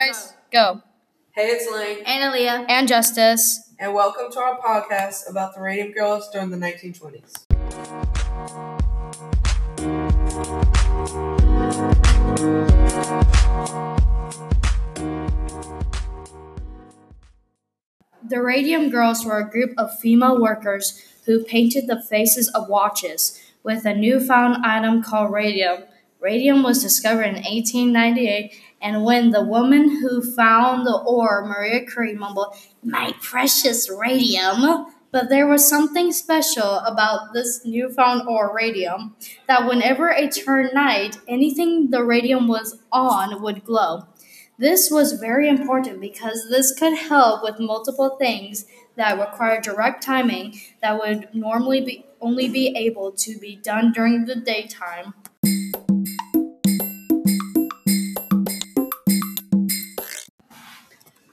Guys, go. Hey, it's Lane, And Aaliyah. And Justus. and welcome to our podcast about the Radium Girls during the 1920s. The Radium Girls were a group of female workers who painted the faces of watches with a newfound item called radium. Radium was discovered in 1898, and when the woman who found the ore, Maria Curie, mumbled, My precious radium! But there was something special about this newfound ore, radium, that whenever it turned night, anything the radium was on would glow. This was very important because this could help with multiple things that require direct timing that would normally be only be able to be done during the daytime.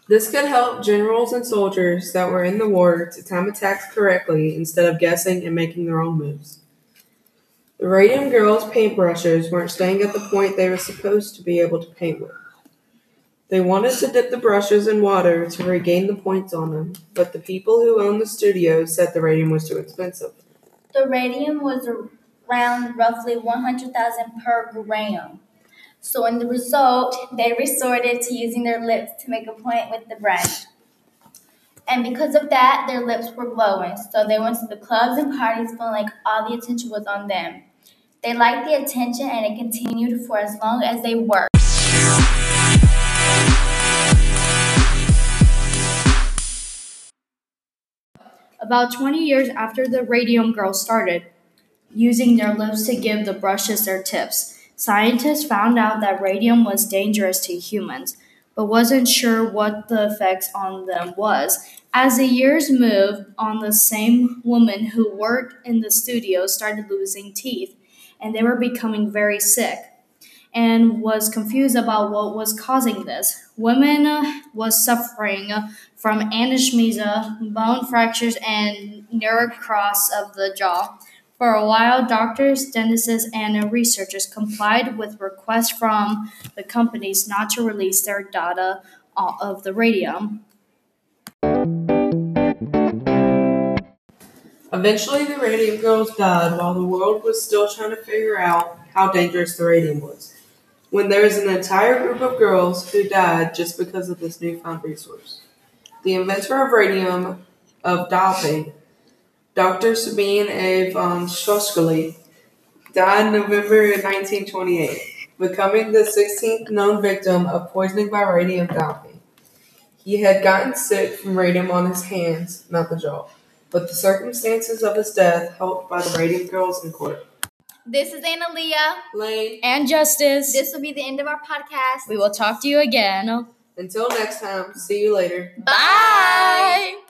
This could help generals and soldiers that were in the war to time attacks correctly instead of guessing and making their own moves. The Radium Girls' paintbrushes weren't staying at the point they were supposed to be able to paint with. They wanted to dip the brushes in water to regain the points on them, but the people who owned the studio said the radium was too expensive. The radium was around roughly 100,000 per gram. So, in the result, they resorted to using their lips to make a point with the brush. And because of that, their lips were glowing. So, they went to the clubs and parties feeling like all the attention was on them. They liked the attention and it continued for as long as they worked. About 20 years after the Radium Girls started using their lips to give the brushes their tips, scientists found out that radium was dangerous to humans, but wasn't sure what the effects on them was. As the years moved on, the same woman who worked in the studio started losing teeth, and they were becoming very sick and was confused about what was causing this. Women uh, was suffering from anesthesia, bone fractures, and necrosis of the jaw. For a while, doctors, dentists, and researchers complied with requests from the companies not to release their data of the radium. Eventually, the Radium Girls died while the world was still trying to figure out how dangerous the radium was. When there was an entire group of girls who died just because of this newfound resource. The inventor of radium of doping, Dr. Sabin A. von Sochocky, died in November 1928, becoming the 16th known victim of poisoning by radium doping. He had gotten sick from radium on his hands, not the jaw, but the circumstances of his death helped by the Radium Girls in court. This is Annaleah. Lane, And Justus. This will be the end of our podcast. we will talk to you again. until next time, see you later. Bye.